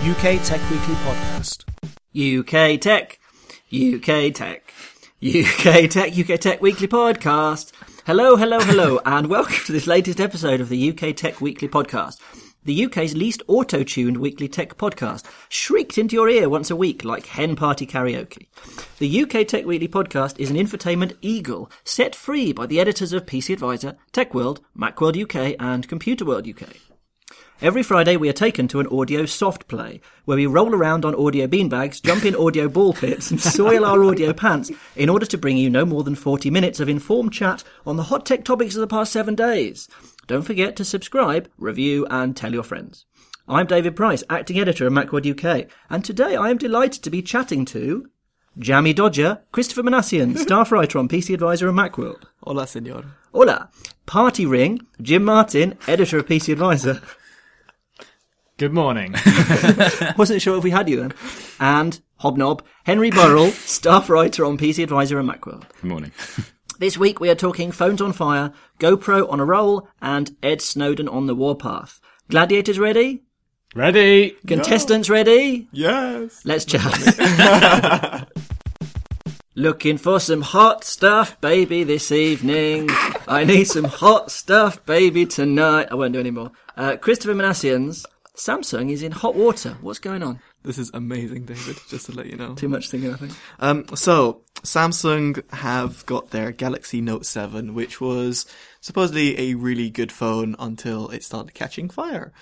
UK Tech Weekly Podcast. UK Tech, UK Tech, UK Tech, UK Tech Weekly Podcast. Hello, hello, hello, and welcome to this latest episode of the UK Tech Weekly Podcast. The UK's least auto-tuned weekly tech podcast, shrieked into your ear once a week like hen party karaoke. The UK Tech Weekly Podcast is an infotainment eagle set free by the editors of PC Advisor, Techworld, Macworld UK, and Computerworld UK. Every Friday, we are taken to an audio soft play where we roll around on audio beanbags, jump in audio ball pits, and soil our audio pants in order to bring you no more than 40 minutes of informed chat on the hot tech topics of the past seven days. Don't forget to subscribe, review, and tell your friends. I'm David Price, acting editor of Macworld UK, and today I am delighted to be chatting to Jammy Dodger, Christopher Minasians, staff writer on PC Advisor and Macworld. Hola, senor. Hola. Party Ring, Jim Martin, editor of PC Advisor. Good morning. Wasn't sure if we had you then. And Hobnob, Henry Burrell, staff writer on PC Advisor and Macworld. Good morning. This week we are talking phones on fire, GoPro on a roll, and Ed Snowden on the warpath. Gladiators ready? Ready? Contestants ready? Yes. Let's chat. Looking for some hot stuff, baby, this evening. I need some hot stuff, baby, tonight. I won't do any more. Uh, Christopher Minasians' Samsung is in hot water. What's going on? This is amazing, David, just to let you know. Too much thinking, I think. Um, so, Samsung have got their Galaxy Note 7, which was supposedly a really good phone until it started catching fire.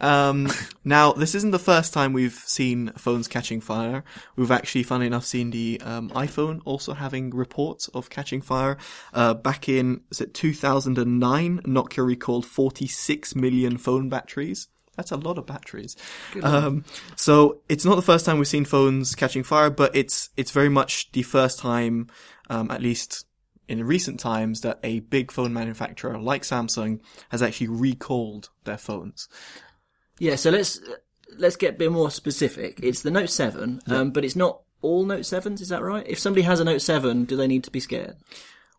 um, now, this isn't the first time we've seen phones catching fire. We've actually, funny enough, seen the um, iPhone also having reports of catching fire. Uh, back in, is it 2009, Nokia recalled 46 million phone batteries. That's a lot of batteries. Um, so it's not the first time we've seen phones catching fire, but it's it's very much the first time, um, at least in recent times, that a big phone manufacturer like Samsung has actually recalled their phones. Yeah, so let's let's get a bit more specific. It's the Note 7, um, but it's not all Note 7s, is that right? If somebody has a Note 7, do they need to be scared?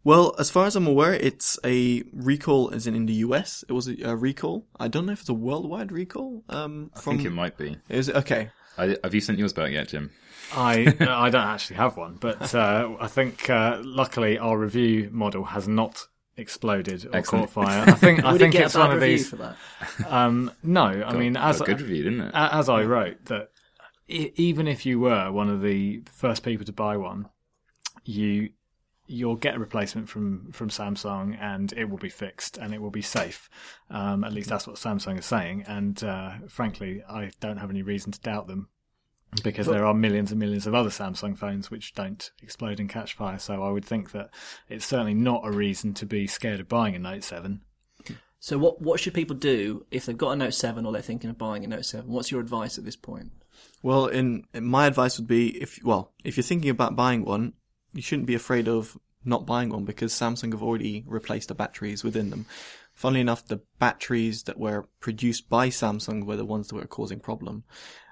Well, as far as I'm aware, it's a recall, as in in the US. It was a, a recall. I don't know if it's a worldwide recall. Um, I from think it might be. Is it okay? I, have you sent yours back yet, Jim? I I don't actually have one, but uh, I think uh, luckily our review model has not exploded or Excellent. caught fire. I think I think it it's one of these. Um, no, I mean as a good review, didn't it? as I wrote that even if you were one of the first people to buy one, you you'll get a replacement from from Samsung and it will be fixed and it will be safe. Um, at least that's what Samsung is saying. And uh, frankly, I don't have any reason to doubt them because there are millions and millions of other Samsung phones which don't explode and catch fire. So I would think that it's certainly not a reason to be scared of buying a Note Seven. So what what should people do if they've got a Note 7 or they're thinking of buying a Note 7? What's your advice at this point? Well, in, in my advice would be if well, if you're thinking about buying one, you shouldn't be afraid of not buying one because Samsung have already replaced the batteries within them. Funnily enough, the batteries that were produced by Samsung were the ones that were causing problem.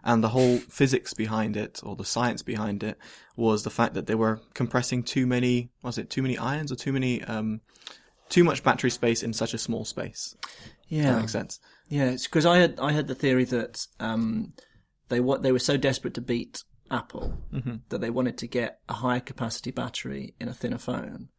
And the whole physics behind it, or the science behind it, was the fact that they were compressing too many, was it too many ions or too many, um, too much battery space in such a small space. Yeah, That makes sense. yeah. It's because I had I had the theory that um, they what they were so desperate to beat Apple that they wanted to get a higher capacity battery in a thinner phone,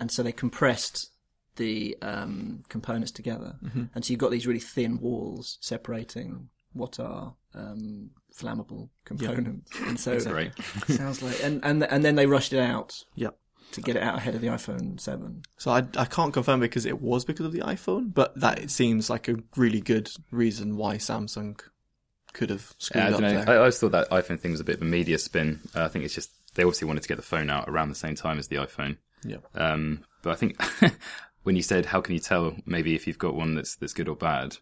and so they compressed the um, components together, and so you've got these really thin walls separating what are um, flammable component, and so Great. sounds like and and and then they rushed it out Yep. to get it out ahead of the iPhone Seven. So I, I can't confirm because it was because of the iPhone, but that it seems like a really good reason why Samsung could have screwed Yeah, I up know. there. I, I always thought that iPhone thing was a bit of a media spin. Uh, I think it's just they obviously wanted to get the phone out around the same time as the iPhone. yeah. Um, but I think when you said how can you tell maybe if you've got one that's that's good or bad,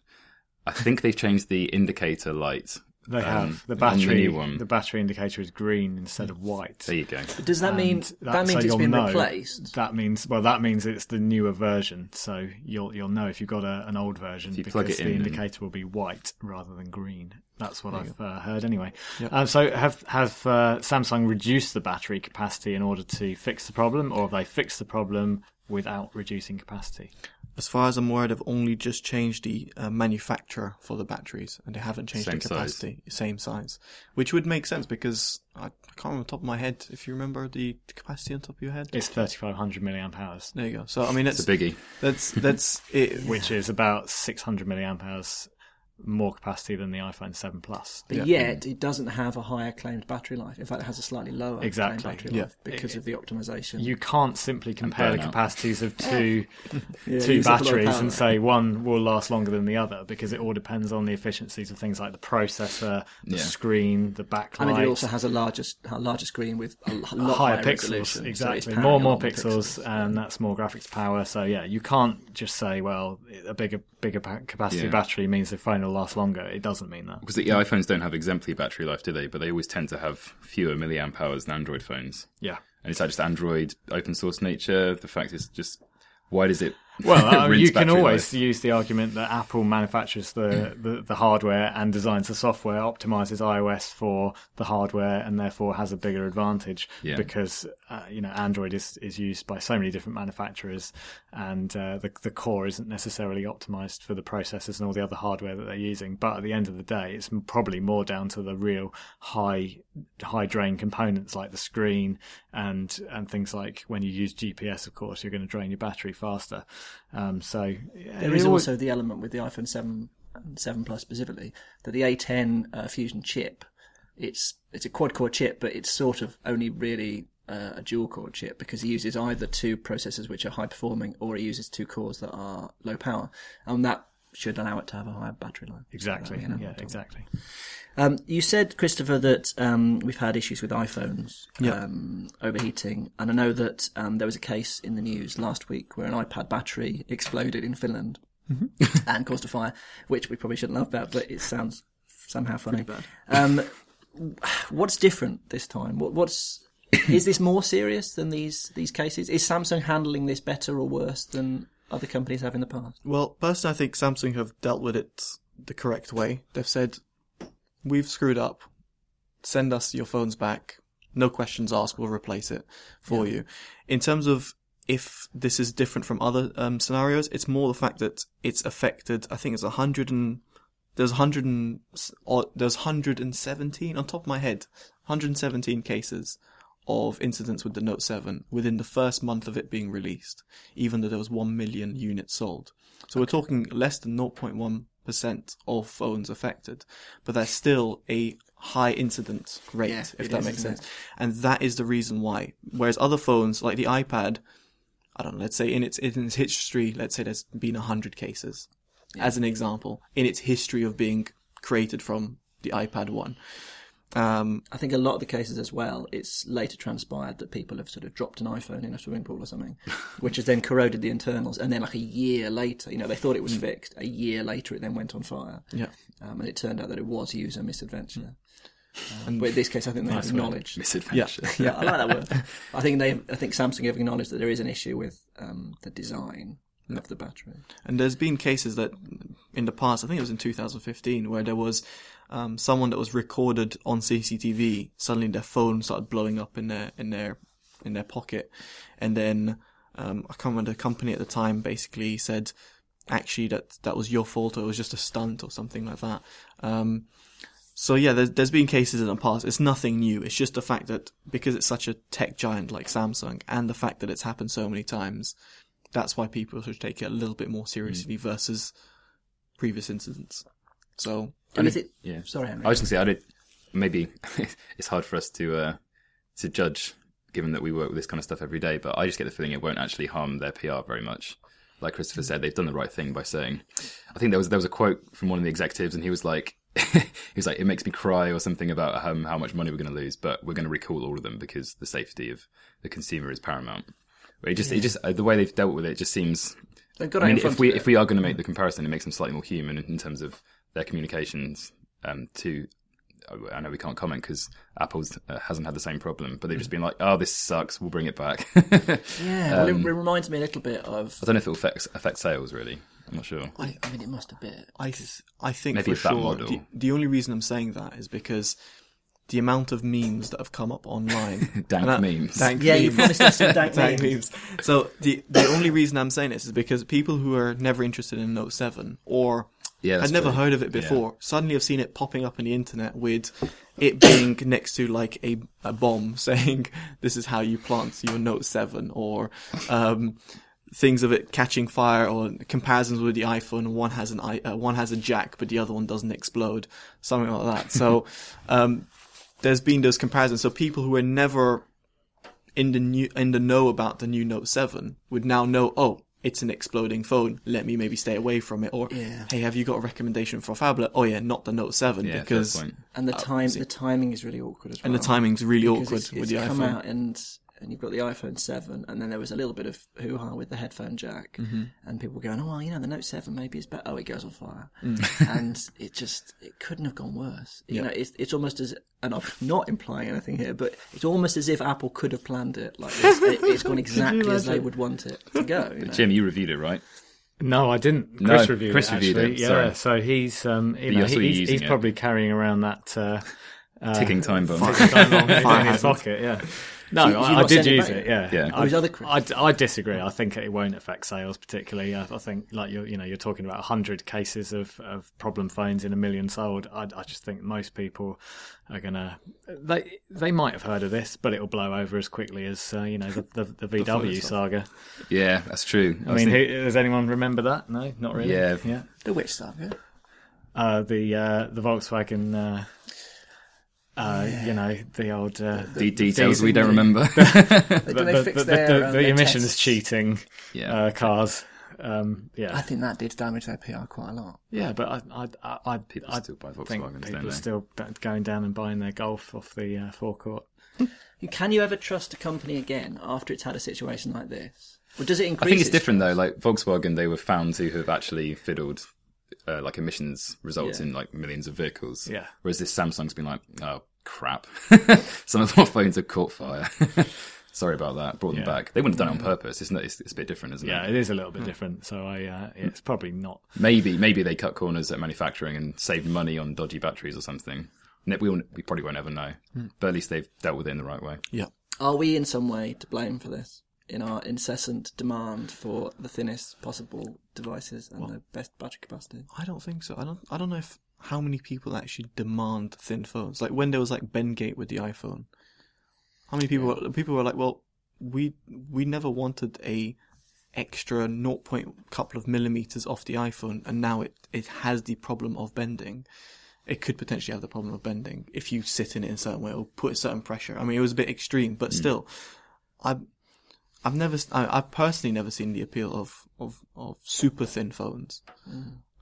I think they've changed the indicator light. They um, have the battery. new one. The battery indicator is green instead of white. There you go. Does that mean And that, means it's you'll been know- replaced? That means well, that means it's the newer version. So you'll you'll know if you've got a, an old version you because plug it the in and- indicator will be white rather than green. That's what I've uh, heard anyway. Yep. Um, so have have uh, Samsung reduced the battery capacity in order to fix the problem, or have they fixed the problem without reducing capacity? As far as I'm aware, they've only just changed the uh, manufacturer for the batteries, and they haven't changed Same the capacity. Same size, which would make sense because I, I can't remember on top of my head if you remember the capacity on top of your head. It's thirty five hundred milliamp hours, There you go. So I mean, It's that's a biggie. that's that's it. which is about six hundred milliamp hours more capacity than the iPhone Seven Plus. But Yeah. yet, it doesn't have a higher claimed battery life. In fact, it has a slightly lower Exactly. claimed battery Yeah. life because of the optimization. You can't simply compare the capacities of two Yeah, two use up a lot of batteries power. and say one will last longer than the other because it all depends on the efficiencies of things like the processor, the Yeah. screen, the backlight. I mean, it also has a larger, a larger screen with a lo- lot higher, higher, pixels, resolution, so exactly. powering more and more lot pixels, and that's more graphics power. So yeah, you can't just say, well, a bigger bigger pa- capacity Yeah. battery means the phone will last longer. It doesn't mean that. Because the iPhones don't have exemplary battery life, do they? But they always tend to have fewer milliamp hours than Android phones. Yeah. And is that just Android open source nature? The fact is just why does it? Well, uh, you can always life? use the argument that Apple manufactures the, the, the hardware and designs the software, optimizes iOS for the hardware, and therefore has a bigger advantage Yeah. because uh, you know Android is, is used by so many different manufacturers, and uh, the the core isn't necessarily optimized for the processors and all the other hardware that they're using. But at the end of the day, it's probably more down to the real high high drain components like the screen and and things like when you use GPS, of course, you're going to drain your battery faster. Um, so There is also the element with the iPhone 7 7 Plus specifically that the A10 uh, Fusion chip, it's it's a quad core chip, but it's sort of only really uh, a dual core chip because it uses either two processors which are high performing or it uses two cores that are low power, and that should allow it to have a higher battery life. exactly, You know, yeah, exactly. Um, you said, Christopher, that um, we've had issues with iPhones um, overheating, and I know that um, there was a case in the news last week where an iPad battery exploded in Finland and caused a fire, which we probably shouldn't laugh about, but it sounds somehow funny. Um, what's different this time? What, what's is this more serious than these these cases? Is Samsung handling this better or worse than other companies have in the past? Well, personally, I think Samsung have dealt with it the correct way. They've said, "We've screwed up. Send us your phones back. No questions asked. We'll replace it for you." In terms of if this is different from other um, scenarios, it's more the fact that it's affected. I think it's a hundred and there's hundred and or there's hundred and seventeen on top of my head, hundred and seventeen cases of incidents with the Note 7 within the first month of it being released, even though there was 1 million units sold. So we're talking less than 0.1% of phones affected, but that's still a high incident rate, Yeah, if it that is, makes sense. And that is the reason why. Whereas other phones, like the iPad, I don't know, let's say in its, in its history, let's say there's been 100 cases, as an example, in its history of being created from the iPad 1. Um, I think a lot of the cases as well, it's later transpired that people have sort of dropped an iPhone in a swimming pool or something, which has then corroded the internals. And then, like a year later, you know, they thought it was fixed. A year later, it then went on fire. yeah. Um, and it turned out that it was user misadventure. Um, but in this case, I think they have acknowledged. Misadventure. Yeah, I like that word. I think they, I think Samsung have acknowledged that there is an issue with um, the design of the battery. And there's been cases that in the past, I think it was in 2015, where there was um, someone that was recorded on CCTV. Suddenly, their phone started blowing up in their in their in their pocket, and then um, I can't remember the company at the time. Basically, said actually that that was your fault, or it was just a stunt, or something like that. Um, so yeah, there's there's been cases in the past. It's nothing new. It's just the fact that because it's such a tech giant like Samsung, and the fact that it's happened so many times, that's why people should take it a little bit more seriously versus previous incidents. So And is it? Yeah. Sorry, Henry. I was going to say, I did, maybe it's hard for us to uh, to judge, given that we work with this kind of stuff every day. But I just get the feeling it won't actually harm their PR very much. Like Christopher said, they've done the right thing by saying. I think there was there was a quote from one of the executives, and he was like, he was like, "It makes me cry" or something about um, how much money we're going to lose, but we're going to recall all of them because the safety of the consumer is paramount. But it just, it just, uh, the way they've dealt with it just seems I mean, if we if we are going to make the comparison, it makes them slightly more human in, terms of their communications. Um, to I know we can't comment because Apple's uh, hasn't had the same problem, but they've just been like, "Oh, this sucks. We'll bring it back." Yeah, Um, it, it reminds me a little bit of. I don't know if it will affect affect sales really. I'm not sure. I, I mean, it must a bit. I th- I think Maybe for sure. model. The, the only reason I'm saying that is because the amount of memes that have come up online. Dank and that- memes. Dank Yeah, you memes. promised us some dank Dank memes. memes. So the the only reason I'm saying this is because people who are never interested in Note Seven or Yeah, that's had never true. heard of it Yeah. before suddenly have seen it popping up on the internet with it being next to like a, a bomb saying this is how you plant your Note Seven or um, things of it catching fire or comparisons with the iPhone. One has an i uh, one has a jack, but the other one doesn't explode. Something like that. So um, there's been those comparisons. So people who were never in the new in the know about the new Note Seven would now know. Oh, it's an exploding phone. Let me maybe stay away from it. Or Yeah. hey, have you got a recommendation for a phablet? Oh yeah, not the Note Seven Yeah, because. And the Uh, time, see- the timing is really awkward as well. and the timing's really Because awkward it's, with it's the come iPhone. out and and you've got the iPhone seven, and then there was a little bit of hoo ha with the headphone jack, Mm-hmm. and people going, "Oh well, you know, the Note seven maybe is better." Oh, it goes on fire, Mm. and it just it couldn't have gone worse. You know, it's it's almost as and I'm not implying anything here, but it's almost as if Apple could have planned it. Like it's, it, it's gone exactly as they would want it to go. You know? Jim, you reviewed it, right? No, I didn't. No, Chris reviewed Chris it. reviewed actually. it, Yeah, sorry. so he's um, you But know, you're still he's, using he's probably carrying around that uh, uh, Ticking time bomb. ticking time bomb in his pocket. Yeah. No, So you've I, I did sent it use it. Yeah, Yeah. His other I, I disagree. I think it won't affect sales particularly. I, I think like you're you know you're talking about hundred cases of, of problem phones in a million sold. I, I just think most people are gonna they they might have heard of this, but it'll blow over as quickly as uh, you know the the, the VW stuff. saga. Yeah, that's true. I mean, who, does anyone remember that? No, not really. Yeah. yeah. the witch saga. Uh, the uh, the Volkswagen. Uh, uh, You know the old uh, the details we don't remember. They, the, they fix their, um, their emissions tests? cheating yeah. uh, cars. Um, yeah, I think that did damage their PR quite a lot. Yeah, but I, I, I, I, People I still buy think Volkswagens, people don't are they? still going down and buying their Golf off the uh, forecourt. Can you ever trust a company again after it's had a situation like this? Or does it I think it's its different though. Like Volkswagen, they were found to have actually fiddled uh, like emissions results Yeah. in like millions of vehicles. Yeah. Whereas this Samsung's been like, oh crap, some of our phones have caught fire. Sorry about that. Brought them back. They wouldn't have done it on purpose. Isn't it? It's, it's a bit different, isn't Yeah, it? Yeah, it is a little bit different. So I, uh, it's probably not. Maybe maybe they cut corners at manufacturing and saved money on dodgy batteries or something. We, will, we probably won't ever know. But at least they've dealt with it in the right way. Yeah. Are we in some way to blame for this? In our incessant demand for the thinnest possible devices and the best battery capacity? I don't think so. I don't. I don't know if how many people actually demand thin phones. Like when there was like Bendgate with the iPhone. How many people? Were, people were like, well, we we never wanted a extra 0. Point couple of millimeters off the iPhone, and now it it has the problem of bending. It could potentially have the problem of bending if you sit in it in a certain way or put a certain pressure. I mean, it was a bit extreme, but hmm. still, I. I've never, I, I've personally never seen the appeal of, of, of super thin phones.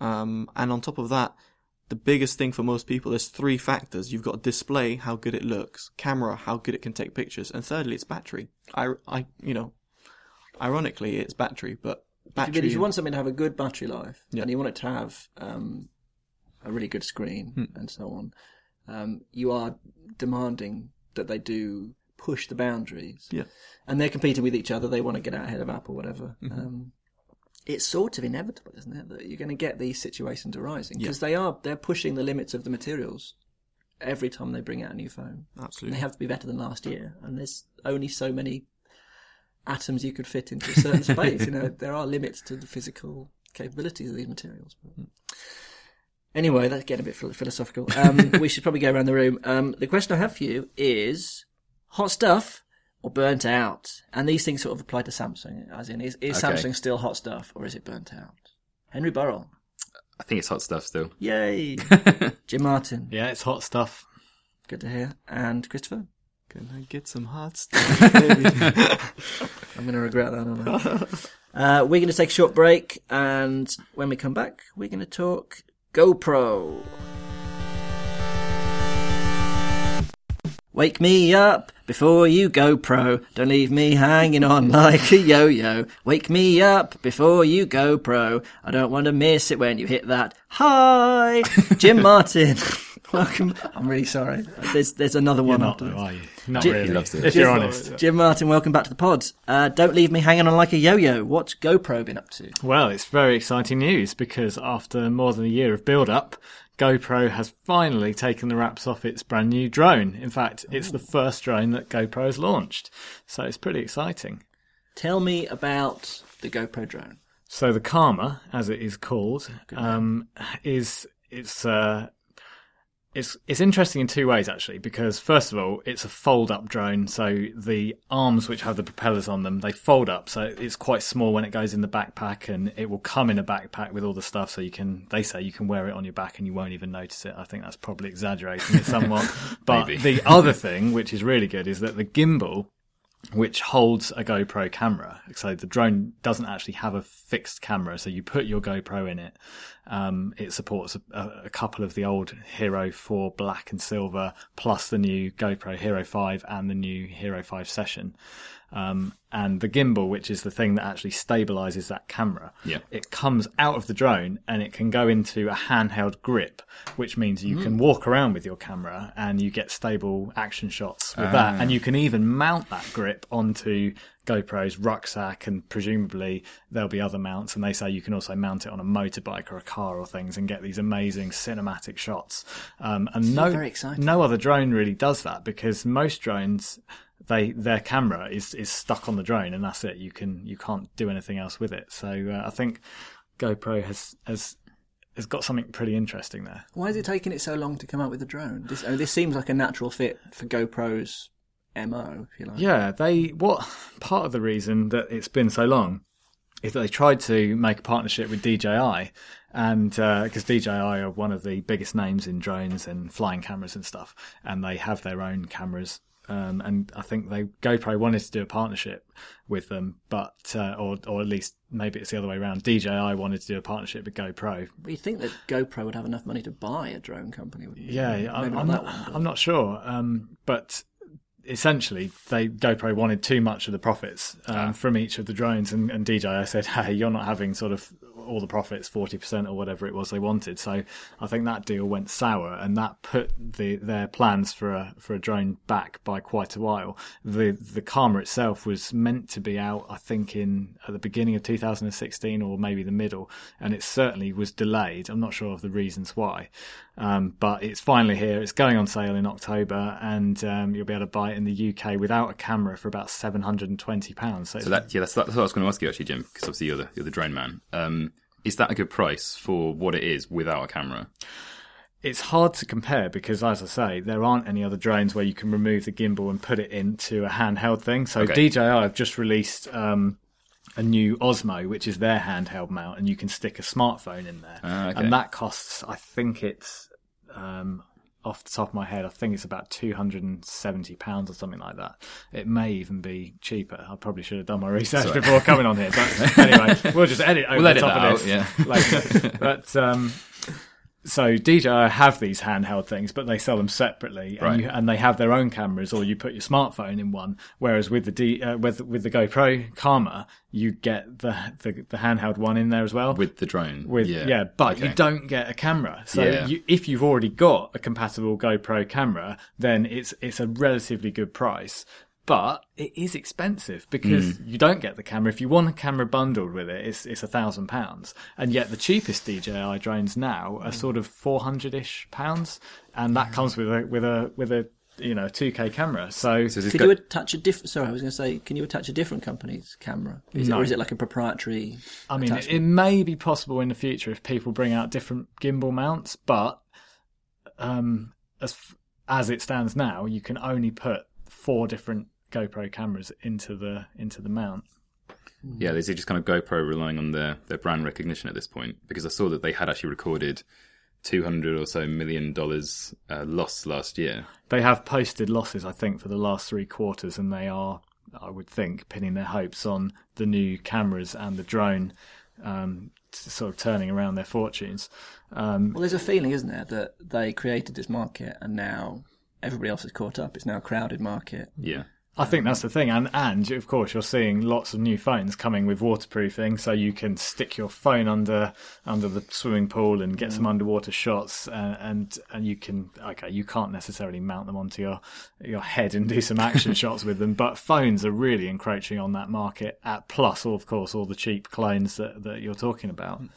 Um, and on top of that, the biggest thing for most people is three factors. You've got display, how good it looks, camera, how good it can take pictures, and thirdly, it's battery. I, I, you know, ironically, it's battery, but If you, if you want something to have a good battery life Yeah. and you want it to have um, a really good screen Hmm. and so on, um, you are demanding that they do push the boundaries. Yeah. And they're competing with each other. They want to get out ahead of Apple, whatever. Mm-hmm. Um, it's sort of inevitable, isn't it, that you're going to get these situations arising because they are they're pushing the limits of the materials every time they bring out a new phone. Absolutely. They have to be better than last year, and there's only so many atoms you could fit into a certain space. You know, there are limits to the physical capabilities of these materials. Anyway, that's getting a bit philosophical. Um, we should probably go around the room. Um, the question I have for you is hot stuff or burnt out? And these things sort of apply to Samsung, as in, is, is Okay. Samsung still hot stuff or is it burnt out? Henry Burrell. I think it's hot stuff still. Yay! Jim Martin. Yeah, it's hot stuff. Good to hear. And Christopher? Can I get some hot stuff. I'm going to regret that, aren't I? uh, we're going to take a short break, and when we come back, we're going to talk GoPro. Wake me up before you go pro. Don't leave me hanging on like a yo-yo. Wake me up before you go pro. I don't want to miss it when you hit that high. Jim Martin, welcome. I'm really sorry. There's there's another one You're after not, this. though, are you? Not Jim- really. He loves it. If you're honest. Jim Martin, welcome back to the pod. Uh, don't leave me hanging on like a yo-yo. What's GoPro been up to? Well, it's very exciting news because after more than a year of build up, GoPro has finally taken the wraps off its brand new drone. In fact, it's the first drone that GoPro has launched. So it's pretty exciting. Tell me about the GoPro drone. So the Karma, as it is called, um, is it's uh, it's it's interesting in two ways actually. Because first of all, it's a fold-up drone, so the arms which have the propellers on them they fold up, so it's quite small when it goes in the backpack, and it will come in a backpack with all the stuff. So you can they say you can wear it on your back and you won't even notice it. I think that's probably exaggerating it somewhat. but the other thing, which is really good, is that the gimbal which holds a GoPro camera. So the drone doesn't actually have a fixed camera. So you put your GoPro in it. Um, it supports a, a couple of the old Hero 4 black and silver, plus the new GoPro Hero 5 and the new Hero 5 Session. Um, and the gimbal, which is the thing that actually stabilizes that camera, Yeah. it comes out of the drone and it can go into a handheld grip, which means you can walk around with your camera and you get stable action shots with that. And you can even mount that grip onto GoPro's rucksack and presumably there'll be other mounts. And they say you can also mount it on a motorbike or a car or things and get these amazing cinematic shots. Um, and no, no other drone really does that because most drones they their camera is is stuck on the drone and that's it you can you can't do anything else with it so uh, i think gopro has has has got something pretty interesting there Why is it taking it so long to come out with a drone? This, mean, this seems like a natural fit for GoPro's MO, if you like. yeah they what part of the reason that it's been so long is that they tried to make a partnership with DJI, and because DJI are one of the biggest names in drones and flying cameras and stuff, and they have their own cameras. Um, and I think they GoPro wanted to do a partnership with them, but uh, or or at least maybe it's the other way around. DJI wanted to do a partnership with GoPro. But you think that GoPro would have enough money to buy a drone company? Yeah, I'm, not I'm not. I'm not sure, um, but essentially, they GoPro wanted too much of the profits um, from each of the drones, and, and DJI said, "Hey, you're not having sort of all the profits, forty percent or whatever it was they wanted." So I think that deal went sour, and that put the their plans for a for a drone back by quite a while. The the Karma itself was meant to be out, I think, in at the beginning of 2016 or maybe the middle, and it certainly was delayed. I'm not sure of the reasons why. Um, but it's finally here. It's going on sale in October, and um, you'll be able to buy it in the UK without a camera for about seven hundred and twenty pounds. So, So that yeah, that's, that's what I was going to ask you actually, Jim, because obviously you're the you're the drone man. Um, is that a good price for what it is without a camera? it's hard to compare because, as I say, there aren't any other drones where you can remove the gimbal and put it into a handheld thing. So Okay. DJI have just released um, a new Osmo, which is their handheld mount, and you can stick a smartphone in there, Ah, okay. and that costs, I think it's. Um, off the top of my head, I think it's about two hundred and seventy pounds or something like that. It may even be cheaper. I probably should have done my research Sorry. before coming on here. But anyway, we'll just edit over We'll the edit top of this out, later. But um, so DJI have these handheld things, but they sell them separately, Right. and, you, and they have their own cameras, or you put your smartphone in one. Whereas with the D, uh, with with the GoPro Karma, you get the, the the handheld one in there as well. With the drone? With yeah, but you don't get a camera. So Yeah. you, if you've already got a compatible GoPro camera, then it's it's a relatively good price. But it is expensive because Hmm. you don't get the camera. If you want a camera bundled with it, it's it's a thousand pounds. And yet the cheapest DJI drones now Hmm. are sort of four hundred ish pounds, and that comes with a with a with a you know two K camera. So, So is this Could go- you attach a different? Sorry, I was going to say, can you attach a different company's camera? Is No. it, or is it like a proprietary? I mean, it, it may be possible in the future if people bring out different gimbal mounts, but um, as as it stands now, you can only put four different GoPro cameras into the into the mount. Yeah, is it just kind of GoPro relying on their, their brand recognition at this point? Because I saw that they had actually recorded two hundred or so million dollars uh, loss last year. They have posted losses, I think, for the last three quarters, and they are, I would think, pinning their hopes on the new cameras and the drone, um, sort of turning around their fortunes. Um, Well, there's a feeling, isn't there, that they created this market and now everybody else is caught up. It's now a crowded market. Yeah. I think that's the thing, and and of course you're seeing lots of new phones coming with waterproofing, so you can stick your phone under under the swimming pool and get some mm. underwater shots, uh, and and you can okay, you can't necessarily mount them onto your your head and do some action shots with them, but phones are really encroaching on that market. At plus, of course, all the cheap clones that that you're talking about. Mm.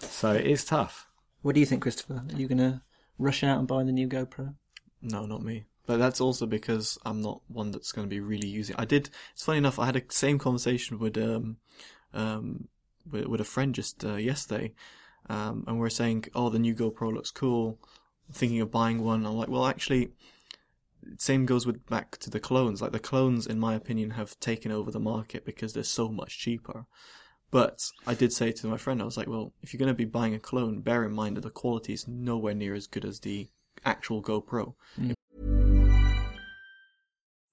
So it is tough. What do you think, Christopher? Are you going to rush out and buy the new GoPro? No, not me. But that's also because I'm not one that's going to be really using. I did. It's funny enough. I had a same conversation with um, um, with, with a friend just uh, yesterday, um, and we are saying, "Oh, the new GoPro looks cool." Thinking of buying one. I'm like, well, actually, same goes with back to the clones. Like the clones, in my opinion, have taken over the market because they're so much cheaper. But I did say to my friend, I was like, well, if you're going to be buying a clone, bear in mind that the quality is nowhere near as good as the actual GoPro.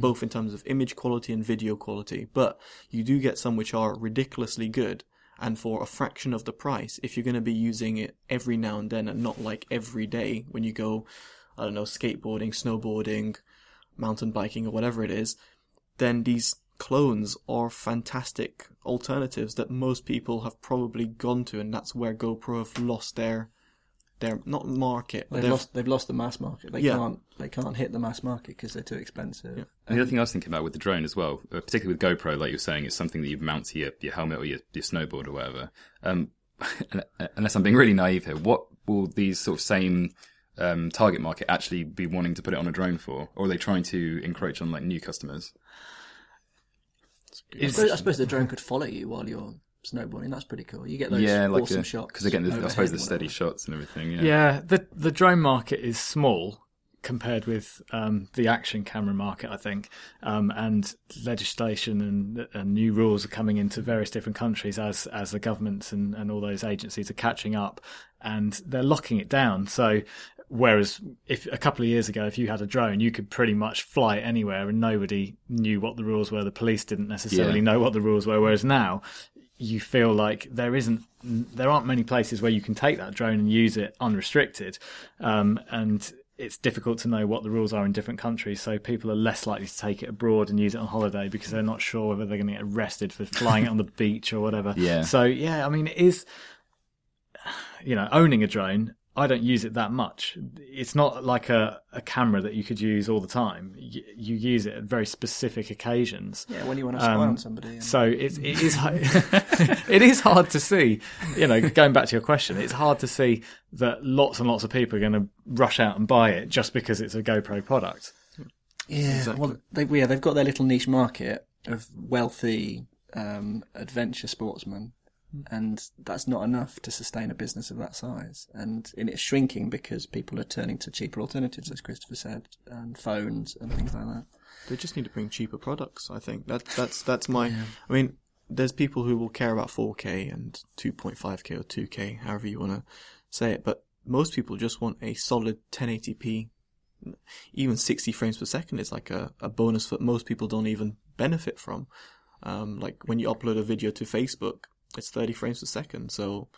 Both in terms of image quality and video quality, but you do get some which are ridiculously good and for a fraction of the price if you're going to be using it every now and then and not like every day when you go I don't know skateboarding, snowboarding, mountain biking or whatever it is, then these clones are fantastic alternatives that most people have probably gone to and that's where GoPro have lost their their not market. They've they've- lost. They've lost the mass market. They Yeah. can't. They can't hit the mass market because they're too expensive. Yeah. And the other thing I was thinking about with the drone as well, uh, particularly with GoPro, like you're saying, it's something that you mount to your, your helmet or your, your snowboard or whatever. Um, unless I'm being really naive here, what will these sort of same um, target market actually be wanting to put it on a drone for? Or are they trying to encroach on like new customers? I suppose, I suppose the drone could follow you while you're snowboarding. That's pretty cool. You get those yeah, like awesome the, shots because again, I suppose the and steady shots and everything. Yeah, Yeah, the the drone market is small compared with um, the action camera market, I think, um, and legislation and, and new rules are coming into various different countries as as the governments and, and all those agencies are catching up, and they're locking it down. So. Whereas, if a couple of years ago, if you had a drone, you could pretty much fly anywhere, and nobody knew what the rules were. The police didn't necessarily Yeah. know what the rules were. Whereas now, you feel like there isn't there aren't many places where you can take that drone and use it unrestricted um, and it's difficult to know what the rules are in different countries so people are less likely to take it abroad and use it on holiday because they're not sure whether they're going to get arrested for flying it on the beach or whatever Yeah. so yeah i mean it is you know owning a drone I don't use it that much. It's not like a, a camera that you could use all the time. You, you use it at very specific occasions. Yeah, when you want to spy Um, on somebody. and- So it, it is it is hard to see. You know, going back to your question, it's hard to see that lots and lots of people are going to rush out and buy it just because it's a GoPro product. Yeah, well, they, yeah, they've got their little niche market of wealthy um, adventure sportsmen and that's not enough to sustain a business of that size. And, and it's shrinking because people are turning to cheaper alternatives, as Christopher said, and phones and things like that. They just need to bring cheaper products. I think that that's that's my. I mean, there's people who will care about 4K and 2.5K or 2K, however you want to say it, but most people just want a solid 1080p. Even 60 frames per second is like a, a bonus that most people don't even benefit from. Um, like when you upload a video to Facebook, it's 30 frames per second, so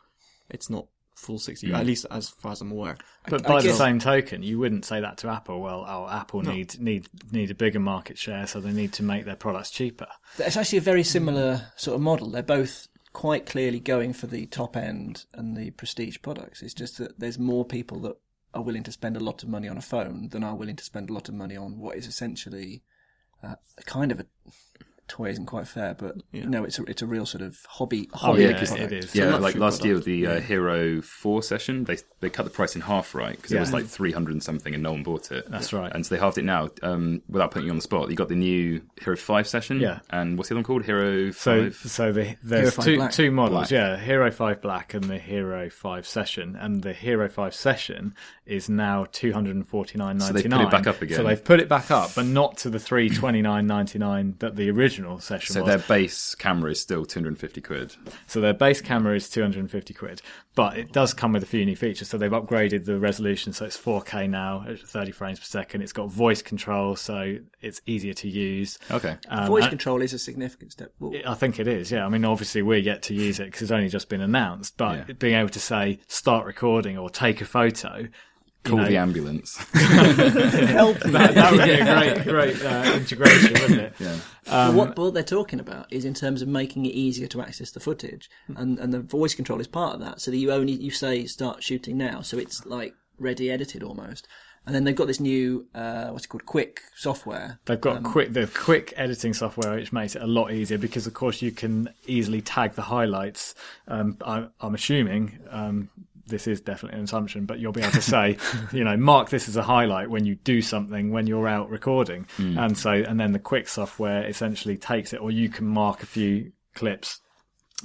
it's not full 60, at least as far as I'm aware. But I by the guess- same token, you wouldn't say that to Apple. Well, oh, Apple need need need a bigger market share, so they need to make their products cheaper. It's actually a very similar sort of model. They're both quite clearly going for the top end and the prestige products. It's just that there's more people that are willing to spend a lot of money on a phone than are willing to spend a lot of money on what is essentially uh, a kind of a toy isn't quite fair, but no, it's a it's a real sort of hobby hobby Oh, yeah, product. it is. Yeah, like last year with the uh, Hero 4 session, they they cut the price in half, right? Because it was like 300 and something and no one bought it. That's right. And so they halved it now. Um, without putting you on the spot, you got the new Hero 5 session. Yeah. And what's the other one called? Hero 5? So, so the, there's Hero 5 two Black. two models, Black. yeah, Hero Five Black and the Hero Five Session, and the Hero Five Session is now two hundred and forty nine ninety nine. So they've put it back up again. So they've put it back up, but not to the three twenty nine ninety nine that the original session so was. their base camera is still 250 quid. So their base camera is 250 quid, but it does come with a few new features. So they've upgraded the resolution, so it's 4K now at 30 frames per second. It's got voice control, so it's easier to use. Okay. Um, Voice control is a significant step forward. I think it is, yeah. I mean, obviously we're yet to use it because it's only just been announced, but Yeah. being able to say start recording or take a photo, Call know- the ambulance. Help! that, that would be a great, great uh, integration, wouldn't it? yeah. But what, what they're talking about is in terms of making it easier to access the footage, and and the voice control is part of that. So that you only you say start shooting now, so it's like ready edited almost. And then they've got this new uh, what's it called, Quik software. They've got quick the quick editing software, which makes it a lot easier because, of course, you can easily tag the highlights. Um, I, I'm assuming um, this is definitely an assumption, but you'll be able to say, you know, mark this as a highlight when you do something when you're out recording, hmm. and so and then the quick software essentially takes it, or you can mark a few clips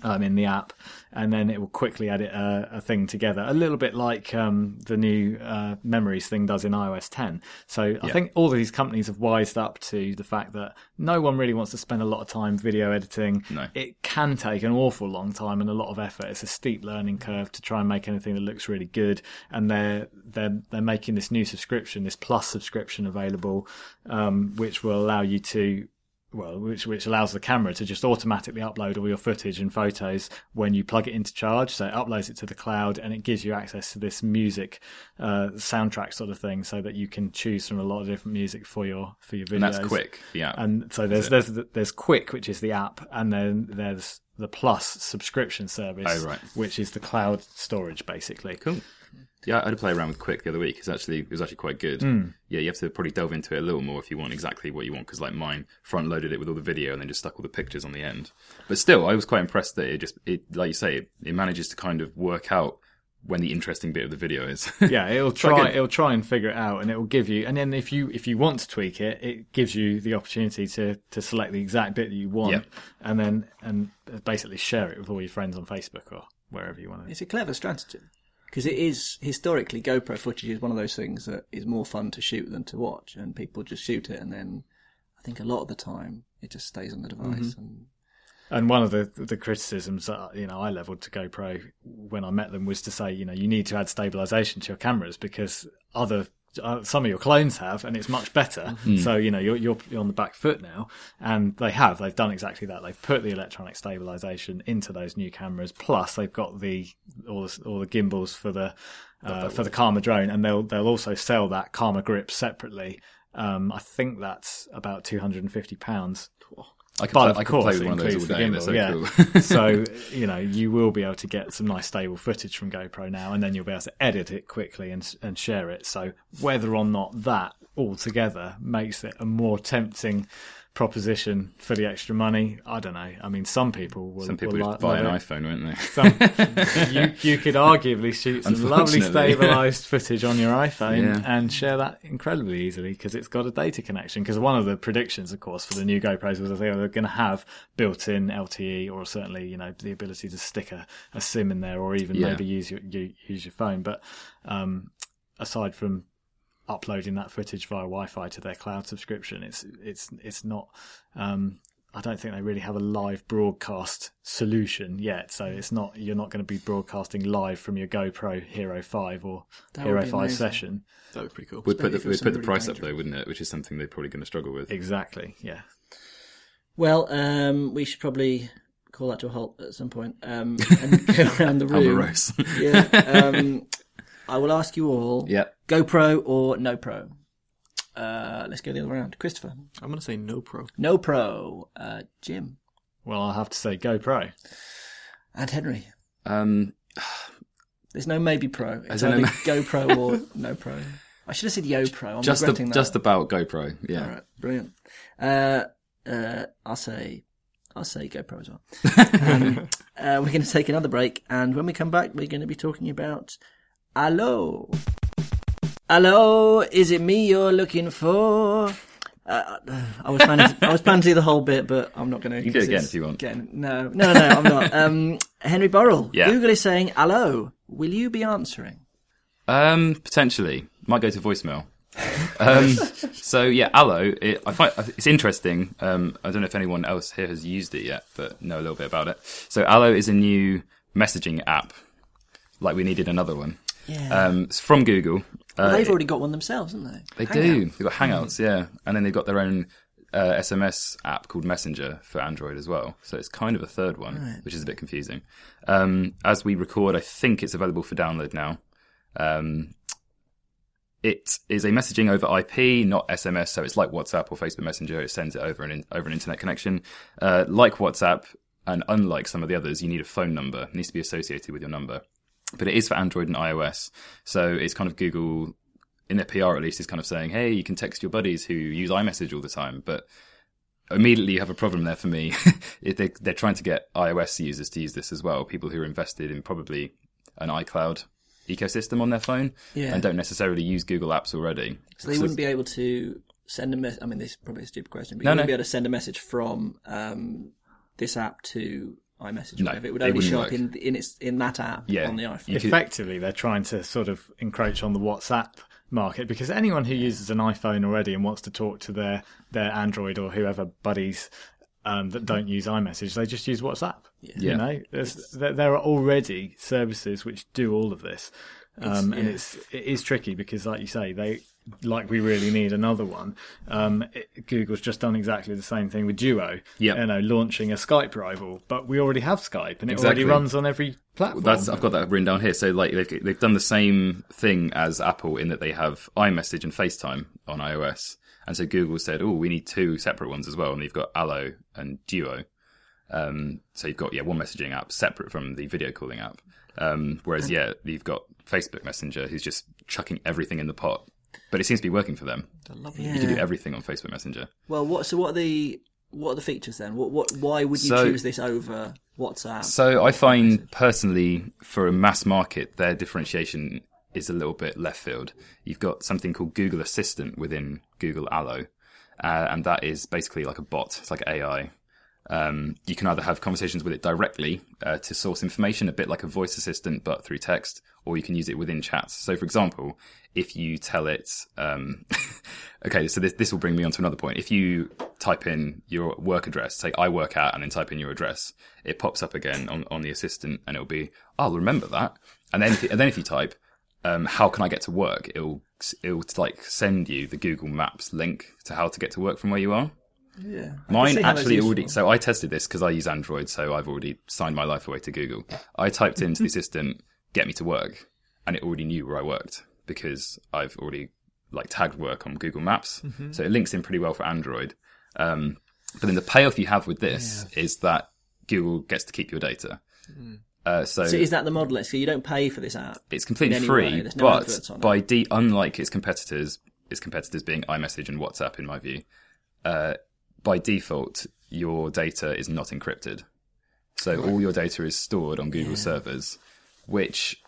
um, in the app, and then it will quickly edit a, a thing together, a little bit like um, the new uh, memories thing does in iOS 10. So I think all of these companies have wised up to the fact that no one really wants to spend a lot of time video editing. No. It can take an awful long time and a lot of effort. It's a steep learning curve to try and make anything that looks really good. And they're they're they're making this new subscription, this Plus subscription available, um, which will allow you to well, which which allows the camera to just automatically upload all your footage and photos when you plug it into charge. So it uploads it to the cloud and it gives you access to this music uh, soundtrack sort of thing, so that you can choose from a lot of different music for your for your videos. And that's quick, yeah. And so there's there's there's Quik, which is the app, and then there's the Plus subscription service, Oh, right. which is the cloud storage basically. Cool. Yeah, I had to play around with Quik the other week. It's actually it was actually quite good. Hmm. Yeah, you have to probably delve into it a little more if you want exactly what you want. Because like mine, front loaded it with all the video and then just stuck all the pictures on the end. But still, I was quite impressed that it just it like you say it, it manages to kind of work out when the interesting bit of the video is. yeah, it'll quite try good. it'll try and figure it out, and it will give you. And then if you if you want to tweak it, it gives you the opportunity to to select the exact bit that you want, Yeah. and then and basically share it with all your friends on Facebook or wherever you want to. It's a clever strategy because it is historically GoPro footage is one of those things that is more fun to shoot than to watch, and people just shoot it, and then I think a lot of the time it just stays on the mm-hmm. device. And And one of the the criticisms that you know I leveled to GoPro when I met them was to say you know you need to add stabilization to your cameras because other uh, some of your clones have and it's much better. So you know you're, you're you're on the back foot now, and they have they've done exactly that. They've put the electronic stabilization into those new cameras. Plus they've got the all the, all the gimbals for the uh, for the Karma drone, and they'll they'll also sell that Karma grip separately. Um, I think that's about two hundred and fifty pounds I could, but play, of I could course, play with one of those all includes the day. They're so gimbal, cool. so you know you will be able to get some nice stable footage from GoPro now, and then you'll be able to edit it quickly and and share it. So whether or not that altogether makes it a more tempting proposition for the extra money. I don't know. I mean, some people will. Some people will buy an it. iPhone, wouldn't they? Some, you, you could arguably shoot some lovely stabilized footage on your iPhone Yeah. and share that incredibly easily because it's got a data connection. Because one of the predictions, of course, for the new GoPros was that they were going to have built-in LTE or certainly, you know, the ability to stick a, a SIM in there or even Yeah. maybe use your you, use your phone. But um, aside from uploading that footage via Wi-Fi to their cloud subscription, it's it's it's not. Um, I don't think they really have a live broadcast solution yet. So it's not you're not going to be broadcasting live from your GoPro Hero Five or That Hero Five amazing. session. That would be pretty cool. Would put the, if it was would put the somebody price up dangerous. though, wouldn't it? Which is something they're probably going to struggle with. Exactly. Yeah. Well, um, we should probably call that to a halt at some point um, and go around the room. Amorous. yeah. Um, I will ask you all Yeah. GoPro or no Pro? Uh, let's go the other way around. Christopher. I'm going to say no pro. No Pro. Uh, Jim. Well, I'll have to say GoPro. And Henry. Um, There's no maybe Pro. It's As in either ma- GoPro or no Pro. I should have said Yo Pro. I'm just a, regretting that. just about GoPro. Yeah. All right, brilliant. Uh, uh, I'll say, I'll say GoPro as well. um, uh, we're going to take another break, and when we come back, we're going to be talking about Hello. Hello, is it me you're looking for? Uh, I was planning. To, I was planning to do the whole bit, but I'm not going to. You can do it again if you want. Again, no, no, no, I'm not. Um, Henry Burrell. Yeah. Google is saying hello. Will you be answering? Um, potentially might go to voicemail. um, so yeah, Allo. It, I find it's interesting. Um, I don't know if anyone else here has used it yet, but know a little bit about it. So Allo is a new messaging app. Like we needed another one. Yeah. Um, it's from Google. Uh, They've already got one themselves, haven't they? They do. They've got Hangouts, yeah, and then they've got their own uh, SMS app called Messenger for Android as well. So it's kind of a third one, which is a bit confusing. Um, as we record, I think it's available for download now. Um, it is a messaging over IP, not SMS. So it's like WhatsApp or Facebook Messenger. It sends it over an over an internet connection. Uh, like WhatsApp, and unlike some of the others, you need a phone number. It needs to be associated with your number. But it is for Android and iOS. So it's kind of Google in their PR at least is kind of saying, hey, you can text your buddies who use iMessage all the time, but immediately you have a problem there for me. If they, they're trying to get iOS users to use this as well, people who are invested in probably an iCloud ecosystem on their phone Yeah. and don't necessarily use Google Apps already. So they wouldn't be able to send a message. I mean, this is probably a stupid question, but No, you wouldn't no. be able to send a message from um, this app to iMessage. or No, whatever. it would it only wouldn't show up in in its in that app Yeah, on the iPhone. could- Effectively, they're trying to sort of encroach on the WhatsApp market because anyone who uses an iPhone already and wants to talk to their their Android or whoever buddies um, that don't use iMessage, they just use WhatsApp. Yeah. You know, there, there are already services which do all of this, um, and it's it is tricky because, like you say, they like we really need another one. Um, it, Google's just done exactly the same thing with Duo. Yep. you know, launching a Skype rival, but we already have Skype, and it Exactly. already runs on every platform. That's I've got that written down here. So like they've they've done the same thing as Apple in that they have iMessage and FaceTime on iOS, and so Google said, "Oh, we need two separate ones as well," and they've got Allo and Duo. Um, so you've got yeah one messaging app separate from the video calling app. Um, whereas yeah, you've got Facebook Messenger who's just chucking everything in the pot, but it seems to be working for them. You can do everything on Facebook Messenger. Well, what? So what are the what are the features then? What? What? Why would you So- choose this over WhatsApp? So I find personally, for a mass market, their differentiation is a little bit left field. You've got something called Google Assistant within Google Allo, uh, and that is basically like a bot. It's like AI. Um, you can either have conversations with it directly uh, to source information, a bit like a voice assistant, but through text, or you can use it within chats. So, for example, if you tell it, um, okay, so this, this will bring me on to another point. If you type in your work address, say I work at, and then type in your address, it pops up again on, on the assistant, and it'll be, I'll remember that. And then, if, and then if you type, um, how can I get to work? It'll it'll like send you the Google Maps link to how to get to work from where you are. Yeah, Mine actually already. So I tested this because I use Android, so I've already signed my life away to Google. I typed into the system, "get me to work," and it already knew where I worked because I've already like tagged work on Google Maps. So it links in pretty well for Android. Um, but then the payoff you have with this is that Google gets to keep your data. Uh, so So is that the model? So you don't pay for this app? it's completely free, no but adverts on it? by de- unlike its competitors, its competitors being iMessage and WhatsApp, in my view, uh, by default, your data is not encrypted. So all your data is stored on Google servers, which,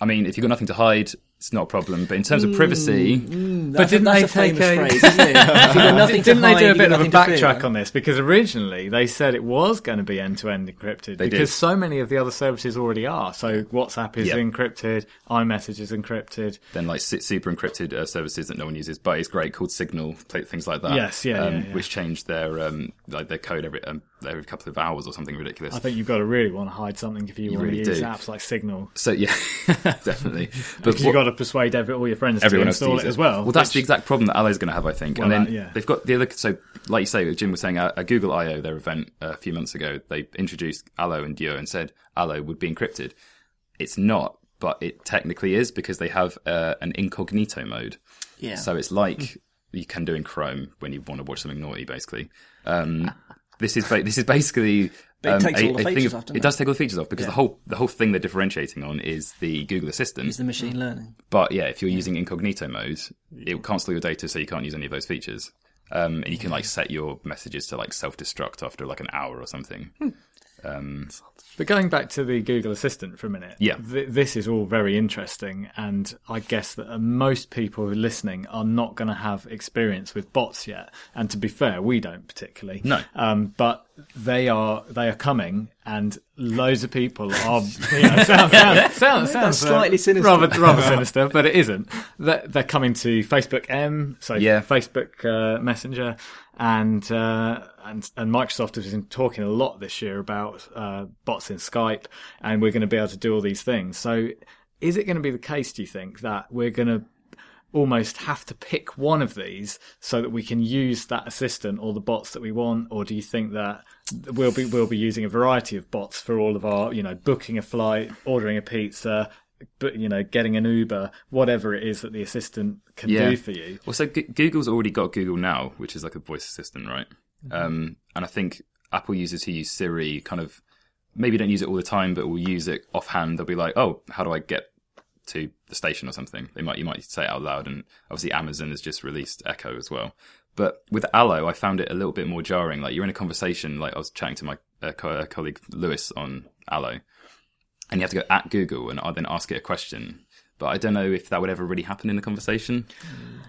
I mean, if you've got nothing to hide, it's not a problem. But in terms of privacy, but didn't they take a? phrase, isn't it? If you've got nothing to didn't they do a bit of a nothing to backtrack on this? Because originally they said it was going to be end to end encrypted They because did. so many of the other services already are. So WhatsApp is Yep. encrypted, iMessage is encrypted. then like super encrypted uh, services that no one uses, but it's great called Signal, things like that. Yes, yeah, um, yeah, yeah. which changed their um, like their code every um, every couple of hours or something ridiculous. I think you've got to really want to hide something if you, You want really to use do. apps like Signal. so yeah, definitely. But Because what- you've got to persuade every, all your friends everyone to else to install it as well. Well, that's which- the exact problem that Allo's going to have, I think. Well, and then that- yeah. they've got the other. So, like you say, Jim was saying at, at Google I/O, their event uh, a few months ago, they introduced Allo and Duo and said Allo would be encrypted. It's not, but it technically is because they have uh, an incognito mode. Yeah. So it's like you can do in Chrome when you want to watch something naughty, basically. Um, this is ba- this is basically. But it um, takes a- all the a thing features of- off, doesn't It it? does take all the features off because Yeah. the whole the whole thing they're differentiating on is the Google Assistant. Is the machine learning? But yeah, if you're using incognito mode, it can't store your data, so you can't use any of those features. Um, and you can like set your messages to like self destruct after like an hour or something. Um, But going back to the Google Assistant for a minute, Yeah. th- this is all very interesting, and I guess that uh, most people who are listening are not going to have experience with bots yet. And to be fair, we don't particularly. No. Um, but they are they are coming, and loads of people are. You know, sounds sounds sounds, sounds uh, slightly sinister. rather rather sinister, but it isn't. They're, they're coming to Facebook M, so Yeah. Facebook uh, Messenger, and uh, and and Microsoft has been talking a lot this year about uh, bots in Skype, and we're going to be able to do all these things. So, is it going to be the case? Do you think that we're going to almost have to pick one of these so that we can use that assistant or the bots that we want, or do you think that we'll be we'll be using a variety of bots for all of our you know booking a flight, ordering a pizza? But you know, getting an Uber, whatever it is that the assistant can Yeah. do for you. well, so G- Google's already got Google Now, which is like a voice assistant, right? Um, and I think Apple users who use Siri kind of maybe don't use it all the time, but will use it offhand. They'll be like, "Oh, how do I get to the station or something?" They might you might say it out loud, and obviously Amazon has just released Echo as well. But with Allo, I found it a little bit more jarring. Like you're in a conversation, like I was chatting to my uh, co- uh, colleague Lewis on Allo, and you have to go at Google and I then ask it a question. But I don't know if that would ever really happen in a conversation.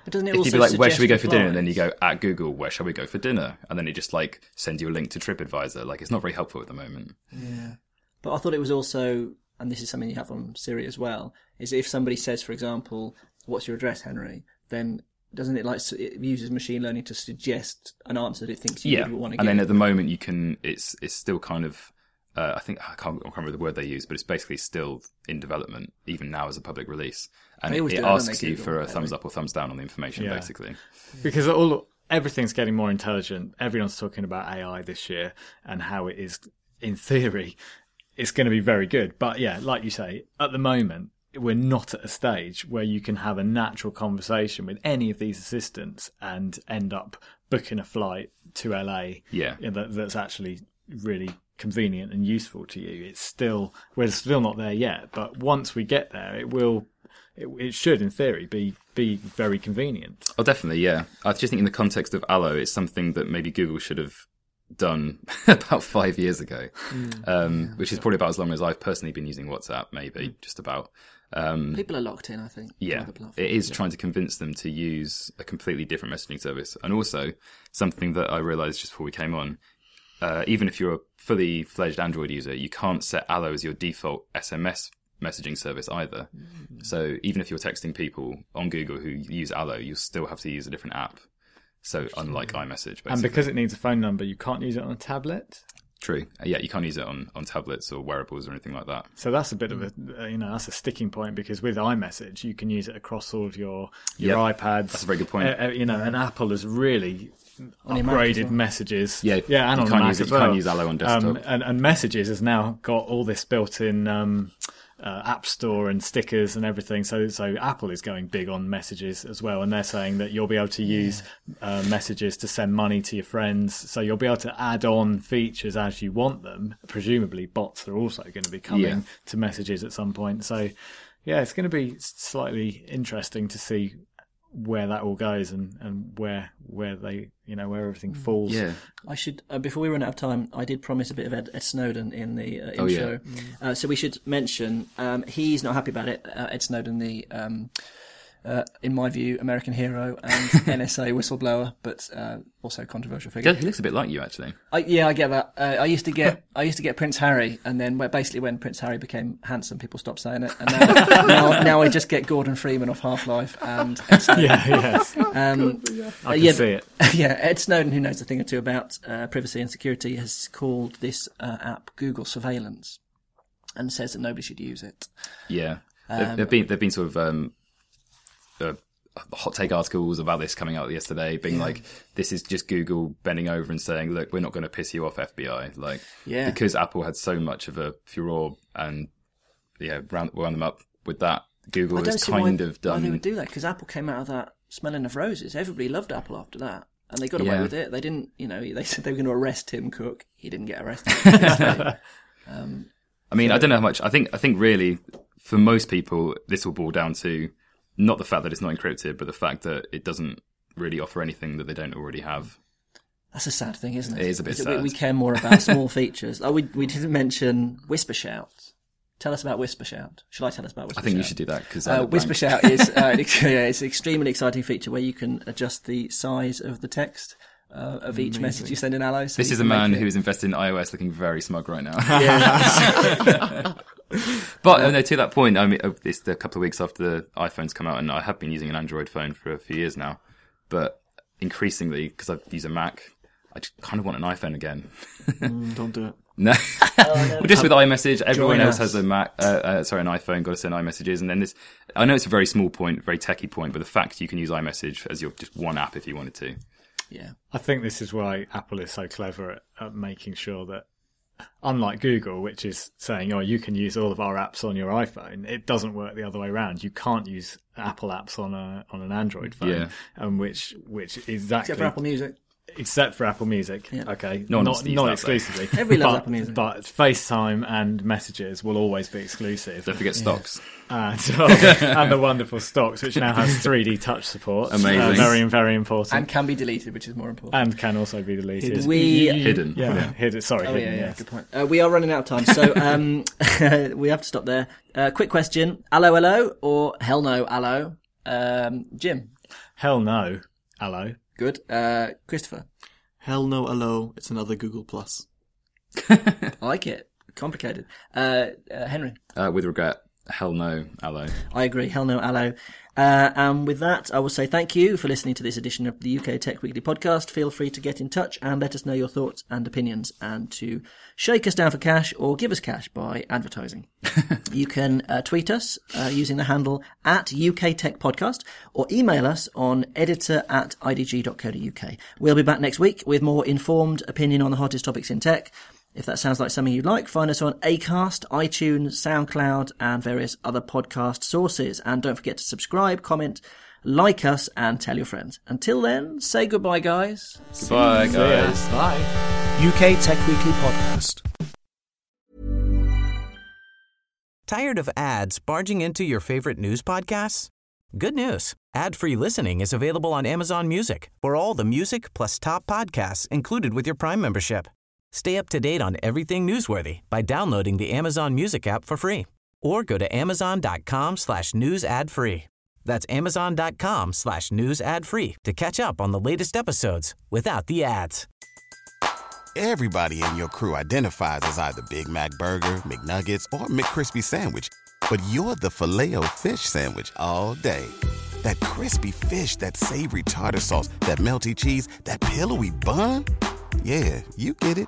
But doesn't it If also you'd be like, where should we go for dinner? And then you go at Google, where shall we go for dinner? And then it just like sends you a link to TripAdvisor. Like it's not very helpful at the moment. Yeah, but I thought it was also, and this is something you have on Siri as well, is if somebody says, for example, "What's your address, Henry?" then doesn't it like it uses machine learning to suggest an answer that it thinks you Yeah. would want to get? And then at the moment you can, it's, it's still kind of, uh, I think, I can't, I can't remember the word they use, but it's basically still in development, even now as a public release. And it, it do that, don't asks you for a don't thumbs they? up or thumbs down on the information, Yeah. basically. because all everything's getting more intelligent. Everyone's talking about AI this year and how it is, in theory, it's going to be very good. But yeah, like you say, at the moment we're not at a stage where you can have a natural conversation with any of these assistants and end up booking a flight to LA. Yeah. that, that's actually really convenient and useful to you. It's still we're still not there yet, but once we get there, it will. It, it should, in theory, be be very convenient. Oh, definitely, yeah. I just think in the context of Allo, it's something that maybe Google should have done about five years ago, um, which is probably about as long as I've personally been using WhatsApp, maybe just about. Um, People are locked in, I think. yeah, it is trying to convince them to use a completely different messaging service, and also something that I realised just before we came on. Uh, even if you're a fully fledged Android user, you can't set Allo as your default SMS messaging service either. So even if you're texting people on Google who use Allo, you still have to use a different app. So unlike iMessage, basically. And because it needs a phone number, you can't use it on a tablet. True. Uh, Yeah, you can't use it on, on tablets or wearables or anything like that. So that's a bit of a uh, you know that's a sticking point because with iMessage you can use it across all of your your Yep. iPads. That's a very good point. Uh, uh, you know, and Apple has really On your Mac as upgraded well. messages. Yeah, yeah, and you on can't Mac use it- as you can't well. use Allo on desktop. Um, and, and messages has now got all this built-in um, uh, App Store and stickers and everything. So, so Apple is going big on messages as well, and they're saying that you'll be able to use uh, messages to send money to your friends. So you'll be able to add on features as you want them. Presumably, bots are also going to be coming Yeah. to messages at some point. So, yeah, it's going to be slightly interesting to see where that all goes and, and where where they you know where everything falls. Yeah. I should, uh, before we run out of time, I did promise a bit of Ed, Ed Snowden in the uh, Oh, yeah. intro. Uh, so we should mention um, he's not happy about it. Uh, Ed Snowden, the um, uh, in my view, American hero and NSA whistleblower, but uh, also controversial figure. He looks a bit like you, actually. I, yeah, I get that. Uh, I used to get I used to get Prince Harry, and then basically when Prince Harry became handsome, people stopped saying it, and now, now, now I just get Gordon Freeman off Half Life and Ed Snowden. Yeah, yes, Um, I uh, can yeah, see it. yeah, Ed Snowden, who knows a thing or two about uh, privacy and security, has called this uh, app Google Surveillance, and says that nobody should use it. Yeah, Um, there have been there've been sort of um, hot take articles about this coming out yesterday, being like, "This is just Google bending over and saying, look, we're not going to piss you off, FBI." Like, Yeah. because Apple had so much of a furore and yeah, round, wound them up with that. Google has kind why, of why they would do that because Apple came out of that smelling of roses. Everybody loved Apple after that, and they got away Yeah. with it. They didn't, you know, they said they were going to arrest Tim Cook. He didn't get arrested. Um, I mean, I don't know how much. I think I think really for most people, this will boil down to not the fact that it's not encrypted, but the fact that it doesn't really offer anything that they don't already have. That's a sad thing, isn't it? It is a bit that we- sad. We care more about small features. Oh, we we didn't mention Whisper Shout. Tell us about Whisper Shout. Shall I tell us about Whisper Shout? I think you should do that because Uh, Whisper Shout is uh, an yeah, it's an extremely exciting feature where you can adjust the size of the text uh, of each message you send in Allo. So This is a man who is invested in iOS, looking very smug right now. Yeah. But uh, no, to that point, I mean, uh, it's a couple of weeks after the iPhones come out, and I have been using an Android phone for a few years now. But increasingly, because I use a Mac, I just kind of want an iPhone again. Don't do it. No, well, just with iMessage, everyone else us. has a Mac. Uh, uh, sorry, an iPhone. Got to send iMessages, and then this. I know it's a very small point, very techie point, but the fact you can use iMessage as your just one app if you wanted to. yeah. I think this is why Apple is so clever at, at making sure that, unlike Google, which is saying, "Oh, you can use all of our apps on your iPhone," it doesn't work the other way around. You can't use Apple apps on a on an Android phone, Yeah. and which which exactly Except for Apple Music. Except for Apple Music. Yeah. Okay, No not wants to use not that, though. exclusively. Everybody loves but, Apple Music. but FaceTime and messages will always be exclusive. Don't forget stocks. and, and the wonderful stocks, which now has 3D touch support. Amazing. Uh, very, very important. And can be deleted, which is more important. and can also be deleted. We- Hidden. Yeah, Yeah. hidden. Sorry, Oh hidden. yeah, yeah, yes. good point. Uh, we are running out of time, so um, we have to stop there. Uh, quick question: Allo, hello, or hell no, allo? Um, Jim, Hell no. Hello. Good. Uh, Christopher, Hell no, hello. It's another Google Plus. I like it. Complicated. Uh, uh, Henry, Uh, with regret, hell no, Allo. I agree. Hell no, allo. Uh, and with that, I will say thank you for listening to this edition of the UK Tech Weekly podcast. Feel free to get in touch and let us know your thoughts and opinions, and to shake us down for cash or give us cash by advertising. you can uh, tweet us uh, using the handle at UK Tech Podcast or email us on editor at idg.co.uk. We'll be back next week with more informed opinion on the hottest topics in tech. If that sounds like something you'd like, find us on Acast, iTunes, SoundCloud, and various other podcast sources. And don't forget to subscribe, comment, like us, and tell your friends. Until then, say goodbye, guys. Goodbye, guys. Bye. UK Tech Weekly Podcast. Tired of ads barging into your favorite news podcasts? Good news. Ad-free listening is available on Amazon Music for all the music plus top podcasts included with your Prime membership. Stay up to date on everything newsworthy by downloading the Amazon Music app for free or go to amazon.com slash news ad free. That's amazon.com slash news ad free to catch up on the latest episodes without the ads. Everybody in your crew identifies as either Big Mac Burger, McNuggets, or McCrispy Sandwich. But you're the filet fish Sandwich all day. That crispy fish, that savory tartar sauce, that melty cheese, that pillowy bun. Yeah, you get it.